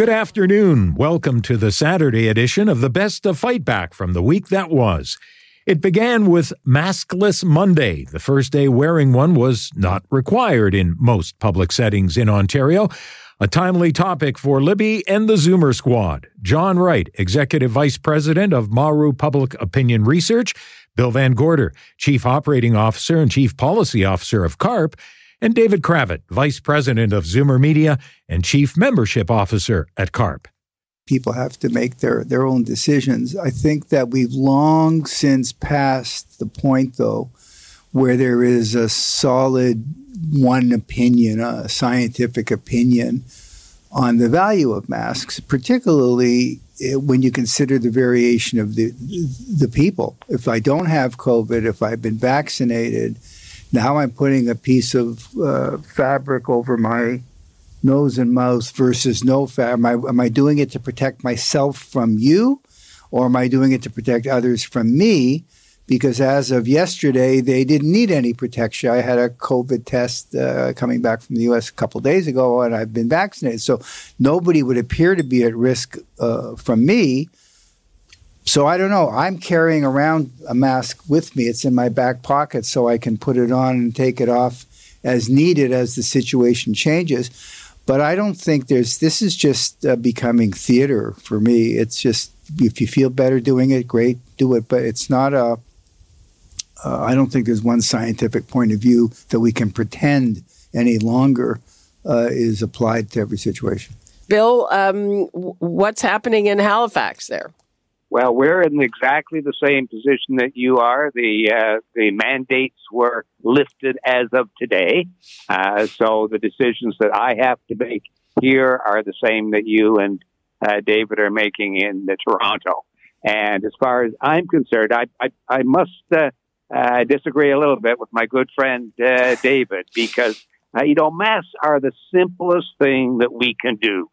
Good afternoon. Welcome to the Saturday edition of the Best of Fight Back from the week that was. It began with Maskless Monday. The first day wearing one was not required in most public settings in Ontario. A timely topic for Libby and the Zoomer Squad. John Wright, Executive Vice President of Maru Public Opinion Research, Bill VanGorder, Chief Operating Officer and Chief Policy Officer of CARP, and David Cravit, Vice President of Zoomer Media and Chief Membership Officer at CARP. People have to make their, their own decisions. I think that we've long since passed the point, though, where there is a solid one opinion, a scientific opinion on the value of masks, particularly eh, when you consider the variation of the the people. If I don't have COVID, if I've been vaccinated, now I'm putting a piece of uh, fabric over my nose and mouth versus no fabric. Am I, am I doing it to protect myself from you, or am I doing it to protect others from me? Because as of yesterday, they didn't need any protection. I had a COVID test uh, coming back from the U.S. a couple days ago, and I've been vaccinated. So nobody would appear to be at risk uh, from me. So I don't know. I'm carrying around a mask with me. It's in my back pocket so I can put it on and take it off as needed as the situation changes. But I don't think there's, this is just uh, becoming theater for me. It's just, if you feel better doing it, great, do it. But it's not a, uh, I don't think there's one scientific point of view that we can pretend any longer uh, is applied to every situation. Bill, um, what's happening in Halifax there? Well, we're in exactly the same position that you are. The uh, the mandates were lifted as of today, uh, so the decisions that I have to make here are the same that you and uh, David are making in Toronto. And as far as I'm concerned, I I, I must uh, uh, disagree a little bit with my good friend uh, David because you know masks are the simplest thing that we can do.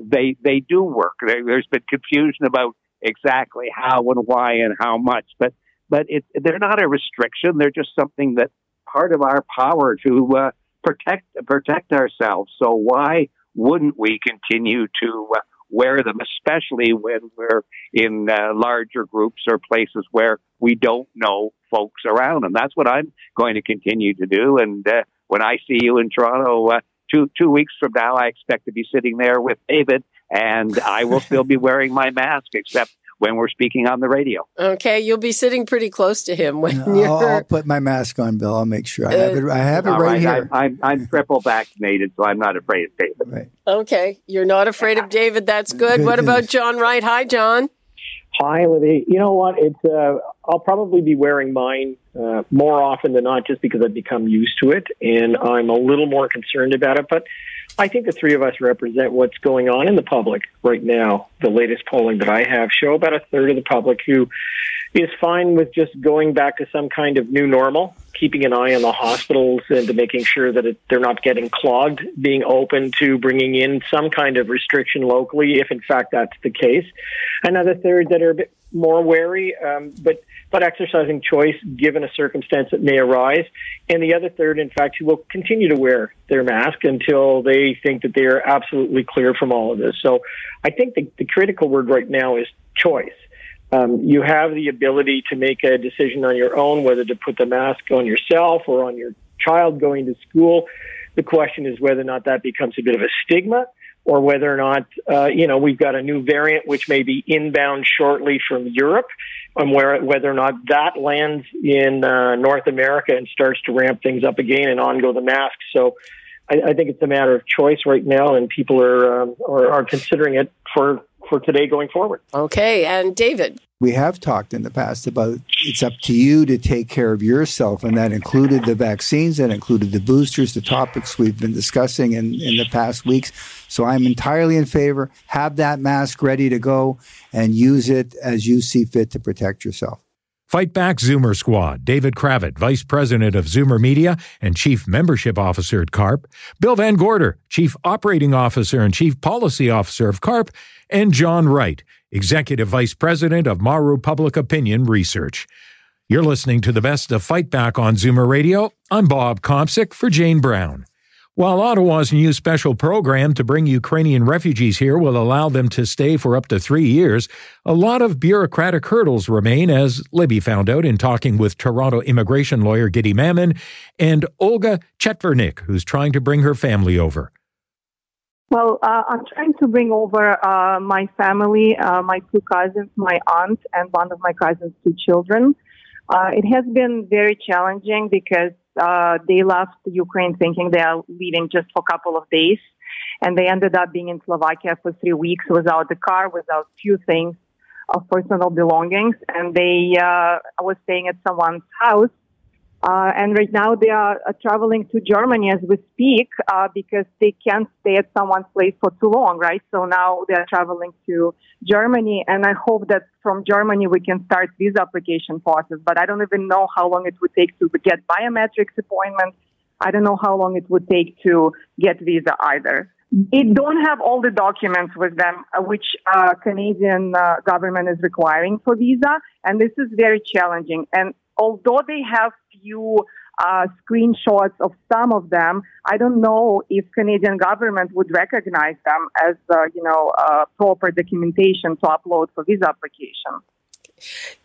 they they do work. There's been confusion about exactly how and why and how much. But but it, they're not a restriction. They're just something that part of our power to uh, protect protect ourselves. So why wouldn't we continue to uh, wear them, especially when we're in uh, larger groups or places where we don't know folks around? And that's what I'm going to continue to do. And uh, when I see you in Toronto uh, two two weeks from now, I expect to be sitting there with David and I will still be wearing my mask, except when we're speaking on the radio. Okay, you'll be sitting pretty close to him when no, you're. I'll, I'll, put my mask on, Bill. I'll make sure I have it. I have it right, right, here. I, I'm, I'm triple vaccinated, so I'm not afraid of David. Right. Okay, you're not afraid of David. That's good. good what about John Wright? Hi, John. Hi. You know what? It's uh, I'll probably be wearing mine uh, more often than not, just because I've become used to it, and I'm a little more concerned about it. But I think the three of us represent what's going on in the public right now. The latest polling that I have show about a third of the public who is fine with just going back to some kind of new normal, keeping an eye on the hospitals and to making sure that it, they're not getting clogged, being open to bringing in some kind of restriction locally, if in fact that's the case. Another third that are a bit more wary, um, but but exercising choice given a circumstance that may arise. And the other third, in fact, who will continue to wear their mask until they think that they are absolutely clear from all of this. So I think the, the critical word right now is choice. Um, you have the ability to make a decision on your own whether to put the mask on yourself or on your child going to school. The question is whether or not that becomes a bit of a stigma or whether or not, uh, you know, we've got a new variant which may be inbound shortly from Europe and where, whether or not that lands in uh, North America and starts to ramp things up again and on go the masks. So I, I think it's a matter of choice right now and people are, um, are, are considering it for for today going forward. Okay, and David. We have talked in the past about it's up to you to take care of yourself, and that included the vaccines, that included the boosters, the topics we've been discussing in, in the past weeks. So I'm entirely in favor. Have that mask ready to go and use it as you see fit to protect yourself. Fight Back Zoomer Squad, David Cravit, Vice President of Zoomer Media and Chief Membership Officer at CARP, Bill VanGorder, Chief Operating Officer and Chief Policy Officer of CARP, and John Wright, Executive Vice President of Maru Public Opinion Research. You're listening to the best of Fight Back on Zoomer Radio. I'm Bob Komsic for Jane Brown. While Ottawa's new special program to bring Ukrainian refugees here will allow them to stay for up to three years, a lot of bureaucratic hurdles remain, as Libby found out in talking with Toronto immigration lawyer Guidy Mamann and Olga Tchetvertnykh, who's trying to bring her family over. Well, uh, I'm trying to bring over uh, my family, uh, my two cousins, my aunt, and one of my cousins' two children. Uh, it has been very challenging because uh, they left Ukraine thinking they are leaving just for a couple of days. And they ended up being in Slovakia for three weeks without the car, without few things of personal belongings. And they, uh, was staying at someone's house uh, and right now they are uh, traveling to Germany as we speak uh, because they can't stay at someone's place for too long, right? So now they are traveling to Germany, and I hope that from Germany we can start visa application process. But I don't even know how long it would take to get biometrics appointment. I don't know how long it would take to get visa either. They don't have all the documents with them, uh, which uh, Canadian uh, government is requiring for visa, and this is very challenging. And although they have few uh, screenshots of some of them, I don't know if Canadian government would recognize them as, uh, you know, uh, proper documentation to upload for visa application.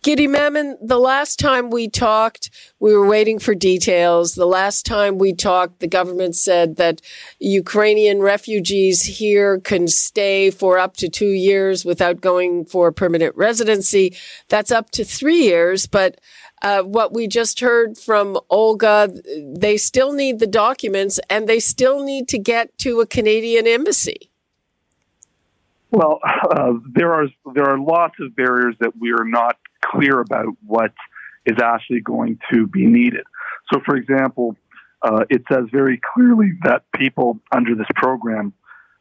Guidy Mamann, the last time we talked, we were waiting for details. The last time we talked, the government said that Ukrainian refugees here can stay for up to two years without going for permanent residency. That's up to three years, but uh, what we just heard from Olga, they still need the documents and they still need to get to a Canadian embassy. Well, uh, there are there are lots of barriers that we are not clear about what is actually going to be needed. So, for example, uh, it says very clearly that people under this program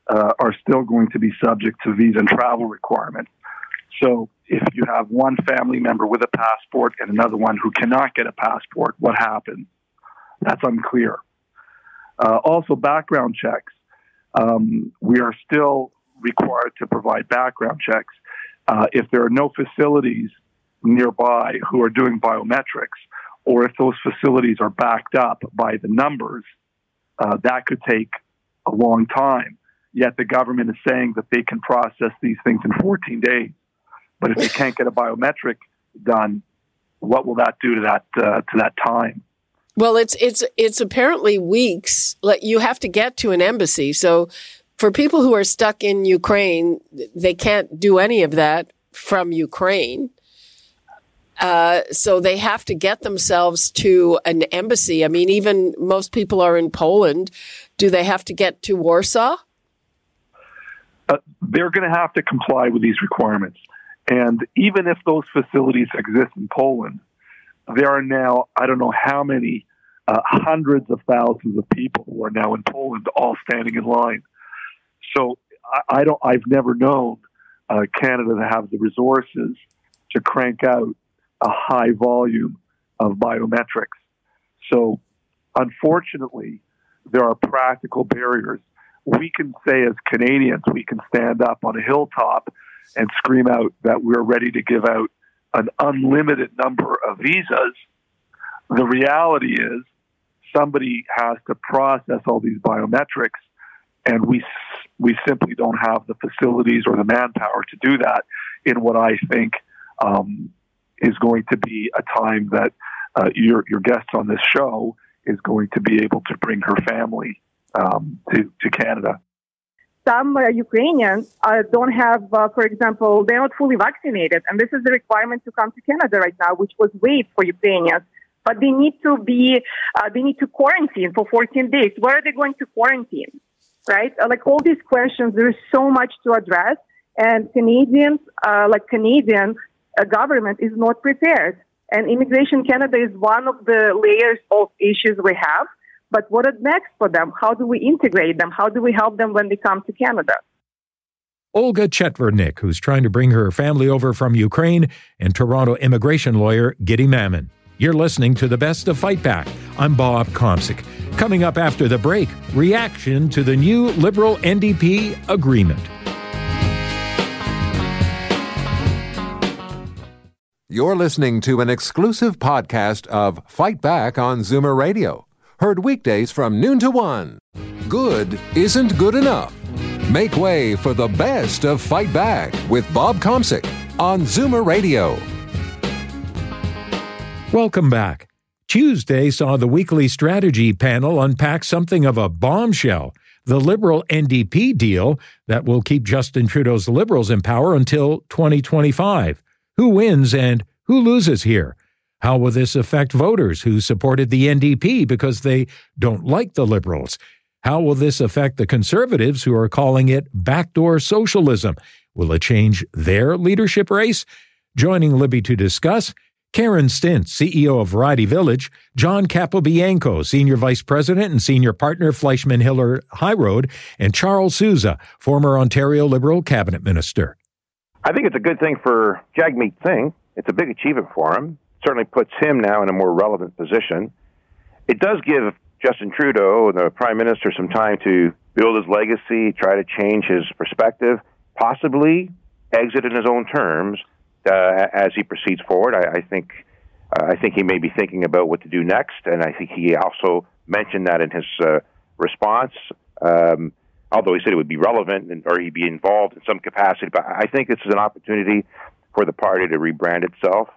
uh, are still going to be subject to visa and travel requirements. So, if you have one family member with a passport and another one who cannot get a passport, what happens? That's unclear. Uh, also, background checks. Um, we are still required to provide background checks. Uh, if there are no facilities nearby who are doing biometrics, or if those facilities are backed up by the numbers, uh, that could take a long time. Yet the government is saying that they can process these things in 14 days. But if they can't get a biometric done, what will that do to that uh, to that time? Well, it's it's it's apparently weeks. Like you have to get to an embassy. So for people who are stuck in Ukraine, they can't do any of that from Ukraine. Uh, so they have to get themselves to an embassy. I mean, even most people are in Poland. Do they have to get to Warsaw? Uh, they're going to have to comply with these requirements. And even if those facilities exist in Poland, there are now, I don't know how many, uh, hundreds of thousands of people who are now in Poland all standing in line. So I, I don't, I've never known uh, Canada to have the resources to crank out a high volume of biometrics. So unfortunately, there are practical barriers. We can say as Canadians, we can stand up on a hilltop and scream out that we're ready to give out an unlimited number of visas, the reality is somebody has to process all these biometrics, and we we simply don't have the facilities or the manpower to do that. In what I think um, is going to be a time that uh, your your guest on this show is going to be able to bring her family um, to to Canada some uh, Ukrainians uh, don't have, uh, for example, they're not fully vaccinated, and this is the requirement to come to Canada right now, which was waived for Ukrainians. But they need to be, uh, they need to quarantine for 14 days. Where are they going to quarantine? Right? Uh, like all these questions, there is so much to address, and Canadians, uh, like Canadian government, is not prepared. And Immigration Canada is one of the layers of issues we have But what is next for them? How do we integrate them? How do we help them when they come to Canada? Olga Tchetvertnykh, who's trying to bring her family over from Ukraine, and Toronto immigration lawyer Guidy Mamann. You're listening to the best of Fight Back. I'm Bob Komsic. Coming up after the break, reaction to the new Liberal NDP agreement. You're listening to an exclusive podcast of Fight Back on Zoomer Radio. Heard weekdays from noon to one. Good isn't good enough. Make way for the best of Fight Back with Bob Komsic on Zoomer Radio. Welcome back. Tuesday saw the weekly strategy panel unpack something of a bombshell the Liberal NDP deal that will keep Justin Trudeau's Liberals in power until 2025. Who wins and who loses here? How will this affect voters who supported the NDP because they don't like the Liberals? How will this affect the Conservatives who are calling it backdoor socialism? Will it change their leadership race? Joining Libby to discuss, Karen Stintz, CEO of Variety Village, John Capobianco, Senior Vice President and Senior Partner, Fleishman Hillard High Road, and Charles Sousa, former Ontario Liberal Cabinet Minister. I think it's a good thing for Jagmeet Singh. It's a big achievement for him. Certainly puts him now in a more relevant position. It does give Justin Trudeau, the Prime Minister, some time to build his legacy, try to change his perspective, possibly exit in his own terms uh, as he proceeds forward. I, I think uh, I think he may be thinking about what to do next, and I think he also mentioned that in his uh, response. Um, although he said it would be relevant and, or he'd be involved in some capacity. But I think this is an opportunity for the party to rebrand itself.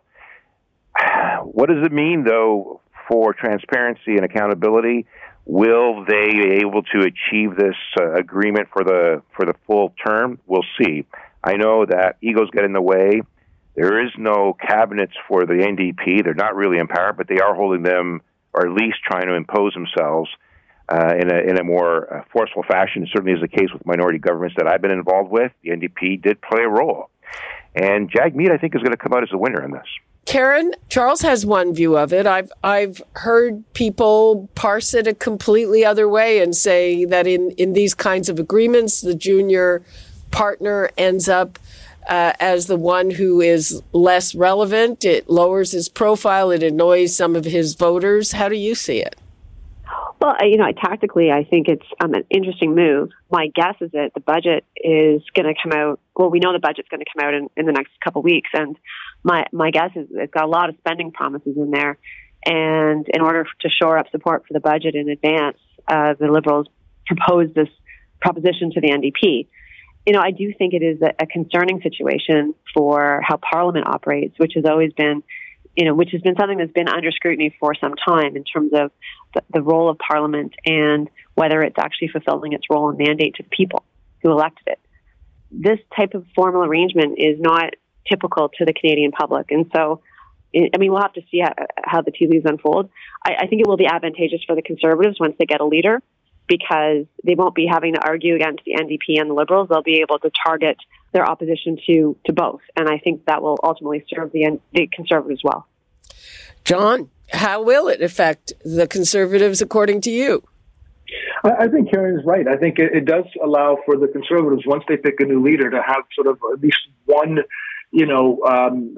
What does it mean, though, for transparency and accountability? Will they be able to achieve this uh, agreement for the for the full term? We'll see. I know that egos get in the way. There is no cabinets for the NDP. They're not really in power, but they are holding them, or at least trying to impose themselves uh, in, a, in a more uh, forceful fashion. It certainly is the case with minority governments that I've been involved with. The NDP did play a role. And Jagmeet, I think, is going to come out as the winner in this. Karen, Charles has one view of it. I've I've heard people parse it a completely other way and say that in, in these kinds of agreements, the junior partner ends up uh, as the one who is less relevant. It lowers his profile. It annoys some of his voters. How do you see it? Well, you know, tactically, I think it's um, an interesting move. My guess is that the budget is going to come out. Well, we know the budget's going to come out in, in the next couple weeks, and my my guess is it's got a lot of spending promises in there. And in order to shore up support for the budget in advance, uh, the Liberals proposed this proposition to the NDP. You know, I do think it is a, a concerning situation for how Parliament operates, which has always been you know, which has been something that's been under scrutiny for some time in terms of the, the role of Parliament and whether it's actually fulfilling its role and mandate to the people who elected it. This type of formal arrangement is not typical to the Canadian public, and so. I mean, we'll have to see how, how the tea leaves unfold. I, I think it will be advantageous for the Conservatives once they get a leader because they won't be having to argue against the NDP and the Liberals. They'll be able to target their opposition to to both, and I think that will ultimately serve the the Conservatives well. John, how will it affect the Conservatives, according to you? I think Karen is right. I think it, it does allow for the Conservatives, once they pick a new leader, to have sort of at least one you know, um,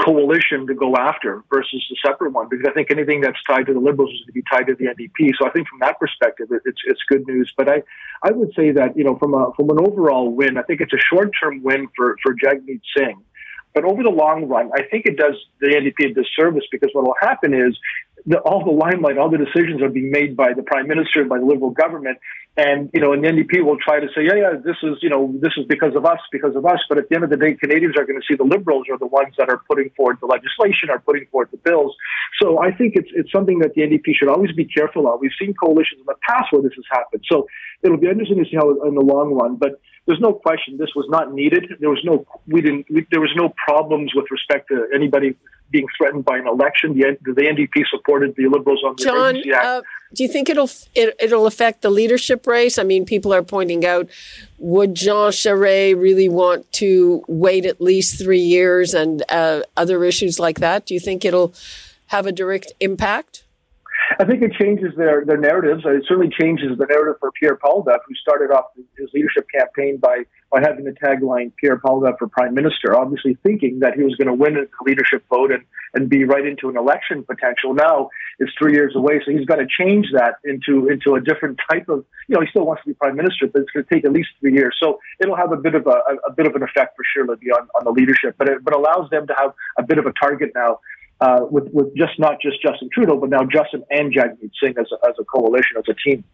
coalition to go after versus the separate one. Because I think anything that's tied to the Liberals is going to be tied to the NDP. So I think from that perspective, it's it's good news. But I, I would say that you know, from a from an overall win, I think it's a short term win for for Jagmeet Singh. But over the long run, I think it does the NDP a disservice because what will happen is the, all the limelight, all the decisions are being made by the prime minister, by the Liberal government, and you know, and the NDP will try to say, yeah, yeah, this is you know, this is because of us, because of us. But at the end of the day, Canadians are going to see the Liberals are the ones that are putting forward the legislation, are putting forward the bills. So I think it's it's something that the NDP should always be careful of. We've seen coalitions in the past where this has happened, so it'll be interesting to see how in the long run. But there's no question this was not needed. There was no we didn't we, there was no problems with respect to anybody being threatened by an election. The, the NDP supported the Liberals on the John, Emergency Act. Uh, do you think it'll it, it'll affect the leadership race? I mean, people are pointing out would Jean Charest really want to wait at least three years and uh, other issues like that? Do you think it'll have a direct impact? I think it changes their, their narratives. It certainly changes the narrative for Pierre Poilievre, who started off his leadership campaign by, by having the tagline Pierre Poilievre for Prime Minister, obviously thinking that he was going to win the leadership vote and, and be right into an election potential. Now it's three years away, so he's got to change that into, into a different type of, you know, he still wants to be Prime Minister, but it's going to take at least three years. So it'll have a bit of a, a, a bit of an effect for sure, Libby, on, on the leadership, but it but allows them to have a bit of a target now uh, with with just not just Justin Trudeau, but now Justin and Jagmeet Singh as a, as a coalition, as a team.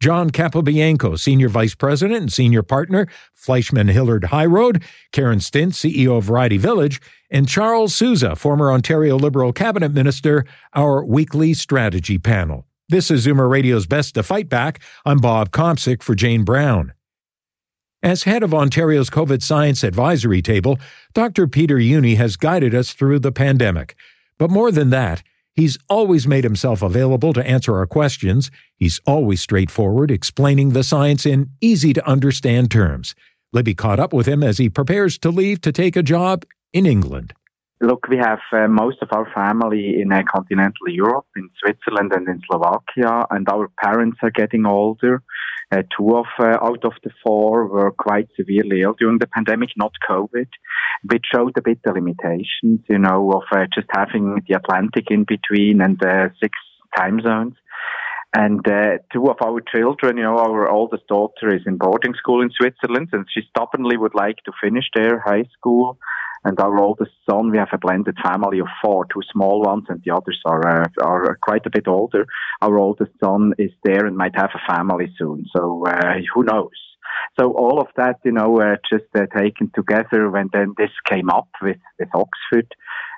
John Capobianco, Senior Vice President and Senior Partner, Fleishman Hillard High Road, Karen Stintz, CEO of Variety Village, and Charles Sousa, former Ontario Liberal Cabinet Minister, our weekly strategy panel. This is Zoomer Radio's Best to Fight Back. I'm Bob Komsic for Jane Brown. As head of Ontario's COVID Science Advisory Table, Dr. Peter Jüni has guided us through the pandemic. But more than that, he's always made himself available to answer our questions. He's always straightforward, explaining the science in easy to understand terms. Libby caught up with him as he prepares to leave to take a job in England. Look, we have uh, most of our family in uh, continental Europe, in Switzerland and in Slovakia, and our parents are getting older. Uh, two of uh, out of the four were quite severely ill during the pandemic, not COVID, which showed a bit the limitations, you know, of uh, just having the Atlantic in between and six time zones. And uh, two of our children, you know, our oldest daughter is in boarding school in Switzerland, and she stubbornly would like to finish their high school and our oldest son, we have a blended family of four, two small ones, and the others are uh, are quite a bit older. Our oldest son is there and might have a family soon, so uh, who knows? So all of that, you know, uh, just uh, taken together when then this came up with with Oxford,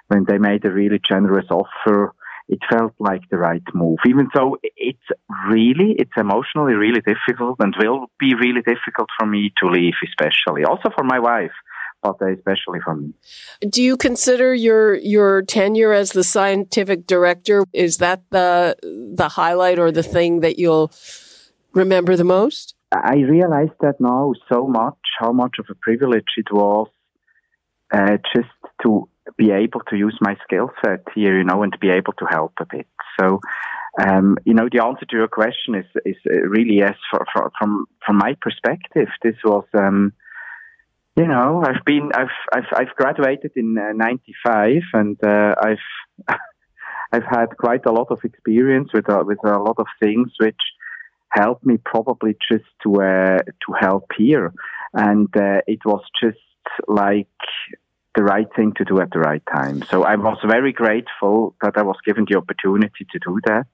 when they made a really generous offer. It felt like the right move, even though it's really, it's emotionally really difficult and will be really difficult for me to leave, especially also for my wife especially for me. Do you consider your your tenure as the scientific director is that the the highlight or the thing that you'll remember the most? I realize that now so much how much of a privilege it was uh, just to be able to use my skill set here, you know, and to be able to help a bit. So. Um, you know, the answer to your question is is really yes. For, for, from from my perspective, this was um, you know, I've been, I've, I've, I've graduated in '95, uh, and uh, I've, I've had quite a lot of experience with uh, with a lot of things which helped me probably just to uh, to help here, and uh, it was just like the right thing to do at the right time. So I was very grateful that I was given the opportunity to do that,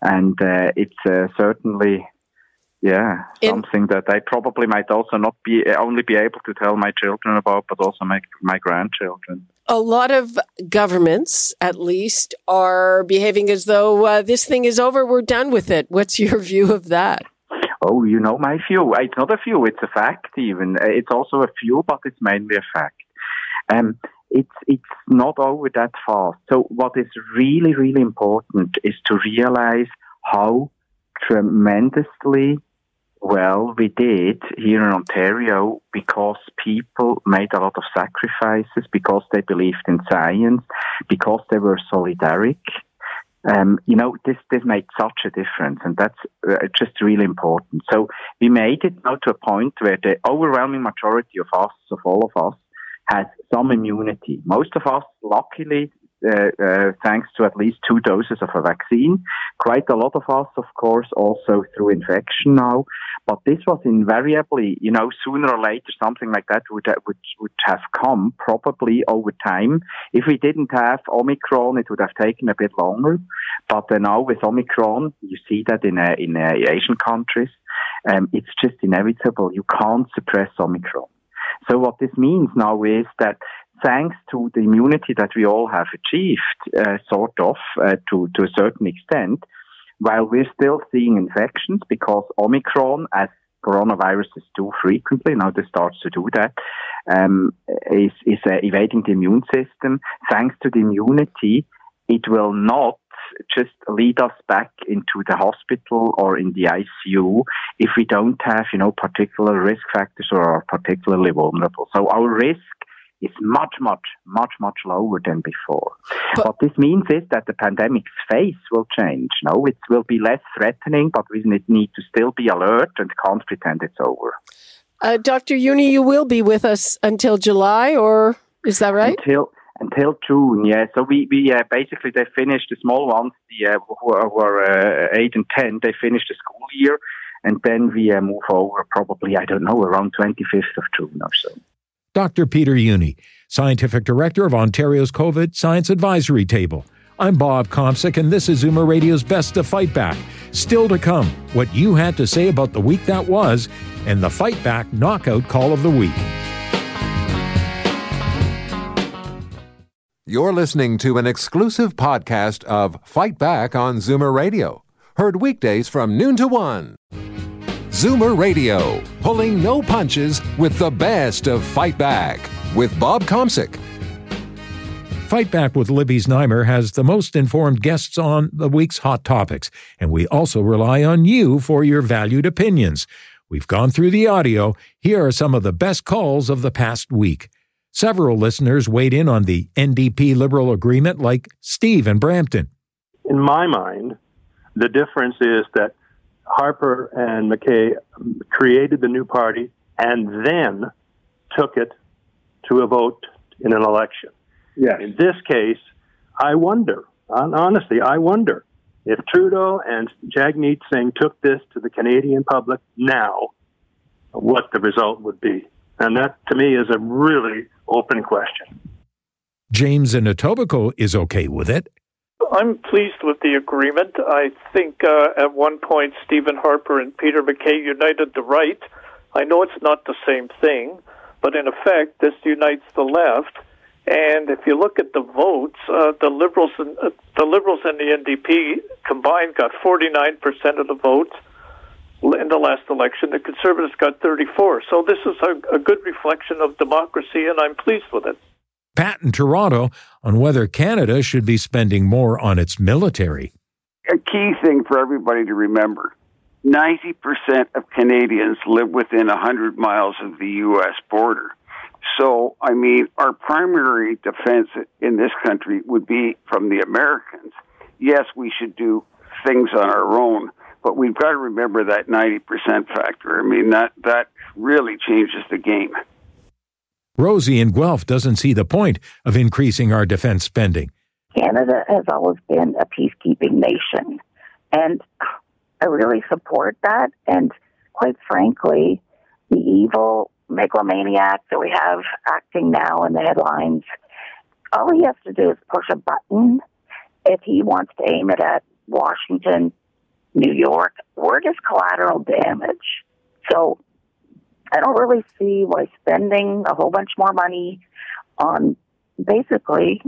and uh, it's certainly yeah, something that I probably might also not be only be able to tell my children about, but also my my grandchildren. A lot of governments, at least, are behaving as though uh, this thing is over. We're done with it. What's your view of that? Oh, you know my view. It's not a view; it's a fact. Even it's also a view, but it's mainly a fact. Um, it's it's not over that fast. So what is really really important is to realize how tremendously well, we did here in Ontario because people made a lot of sacrifices, because they believed in science, because they were solidaric. Um, you know, this, this made such a difference, and that's uh, just really important. So we made it now to a point where the overwhelming majority of us, of all of us, has some immunity. Most of us, luckily, thanks to at least two doses of a vaccine. Quite a lot of us, of course, also through infection now. But this was invariably, you know, sooner or later, something like that would, would, would have come probably over time. If we didn't have Omicron, it would have taken a bit longer. But uh, now with Omicron, you see that in, uh, in uh, Asian countries, um, it's just inevitable. You can't suppress Omicron. So what this means now is that thanks to the immunity that we all have achieved, uh, sort of, uh, to, to a certain extent, while we're still seeing infections because Omicron, as coronaviruses do frequently, now this starts to do that, um, is, is uh, evading the immune system. Thanks to the immunity, it will not just lead us back into the hospital or in the ICU if we don't have, you know, particular risk factors or are particularly vulnerable. So our risk is much, much, much, much lower than before. But, what this means is that the pandemic's face will change. No, it will be less threatening, but we need to still be alert and can't pretend it's over. Uh, Dr. Jüni, you will be with us until July, or is that right? Until until June, yeah. So we, we uh, basically they finished the small ones, the uh, who are, who are uh, eight and ten. They finished the school year, and then we uh, move over probably I don't know around twenty fifth of June or so. Dr. Peter Jüni, scientific director of Ontario's COVID Science Advisory Table. I'm Bob Komsic, and this is Zoomer Radio's Best to Fight Back. Still to come, what you had to say about the week that was, and the Fight Back Knockout Call of the Week. You're listening to an exclusive podcast of Fight Back on Zoomer Radio, heard weekdays from noon to one. Zoomer Radio, pulling no punches with the best of Fight Back with Bob Komsic. Fight Back with Libby Znaimer has the most informed guests on the week's hot topics, and we also rely on you for your valued opinions. We've gone through the audio. Here are some of the best calls of the past week. Several listeners weighed in on the NDP Liberal agreement, like Steve in Brampton. In my mind, the difference is that Harper and MacKay created the new party and then took it to a vote in an election. Yes. In this case, I wonder, honestly, I wonder if Trudeau and Jagmeet Singh took this to the Canadian public now, what the result would be. And that, to me, is a really open question. James in Etobicoke is okay with it. I'm pleased with the agreement. I think uh, at one point Stephen Harper and Peter MacKay united the right. I know it's not the same thing, but in effect, this unites the left. And if you look at the votes, uh, the liberals and uh, the liberals and the NDP combined got 49 percent of the votes in the last election. The Conservatives got 34. So this is a, a good reflection of democracy, and I'm pleased with it. Pat in Toronto on whether Canada should be spending more on its military. A key thing for everybody to remember 90% of Canadians live within 100 miles of the U.S. border. So, I mean, our primary defense in this country would be from the Americans. Yes, we should do things on our own, but we've got to remember that 90% factor. I mean, that, that really changes the game. Rosie in Guelph doesn't see the point of increasing our defense spending. Canada has always been a peacekeeping nation, and I really support that. And quite frankly, the evil megalomaniac that we have acting now in the headlines, all he has to do is push a button. If he wants to aim it at Washington, New York, we're just collateral damage. So I don't really see why spending a whole bunch more money on basically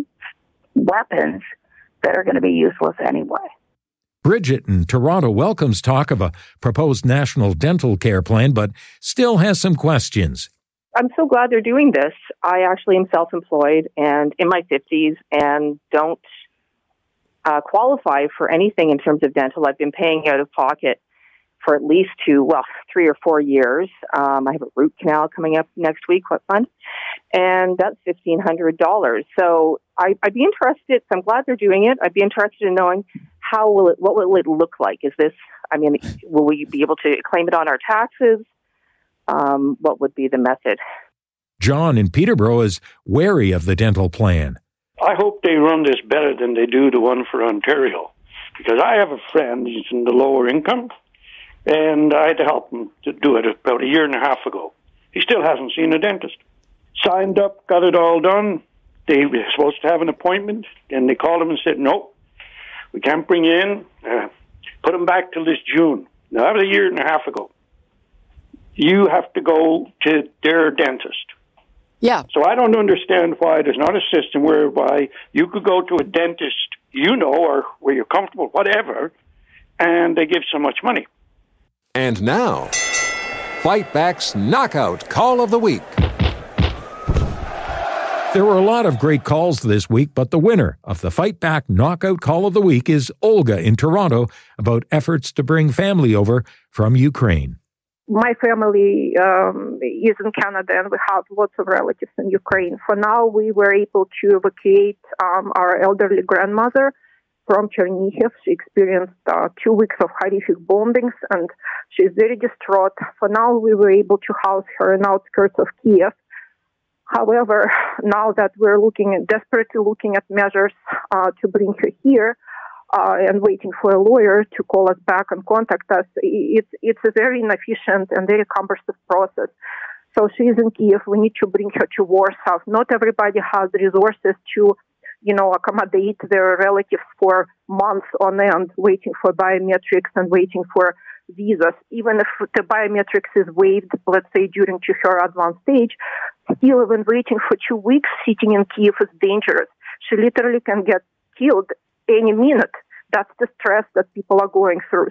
weapons that are going to be useless anyway. Bridget in Toronto welcomes talk of a proposed national dental care plan, but still has some questions. I'm so glad they're doing this. I actually am self employed and in my 50s and don't uh, qualify for anything in terms of dental. I've been paying out of pocket for at least two, well, three or four years. Um, I have a root canal coming up next week. What fun! And that's fifteen hundred dollars. So I, would be interested. So I'm glad they're doing it. I'd be interested in knowing how will it, what will it look like? Is this? I mean, will we be able to claim it on our taxes? Um, what would be the method? John in Peterborough is wary of the dental plan. I hope they run this better than they do the one for Ontario, because I have a friend. He's in the lower income and I had to help him to do it about a year and a half ago. He still hasn't seen a dentist. Signed up, got it all done. They were supposed to have an appointment, and they called him and said, "No, we can't bring you in. Uh, put him back till this June." Now that was a year and a half ago. You have to go to their dentist. Yeah. So I don't understand why there's not a system whereby you could go to a dentist you know or where you're comfortable, whatever, and they give so much money. And now, Fight Back's Knockout Call of the Week. There were a lot of great calls this week, but the winner of the Fight Back Knockout Call of the Week is Olga in Toronto about efforts to bring family over from Ukraine. my family um, is in Canada and we have lots of relatives in Ukraine. For now, we were able to evacuate um, our elderly grandmother from Chernihiv. She experienced uh, two weeks of horrific bombings and she's very distraught. For now, we were able to house her in outskirts of Kiev. However, now that we're looking at, desperately looking at measures uh, to bring her here, uh, and waiting for a lawyer to call us back and contact us, it's it's a very inefficient and very cumbersome process. So she's in Kiev. We need to bring her to Warsaw. Not everybody has resources to you know, accommodate their relatives for months on end, waiting for biometrics and waiting for visas. Even if the biometrics is waived, let's say during to her advanced stage, still even waiting for two weeks sitting in Kiev is dangerous. She literally can get killed any minute. That's the stress that people are going through.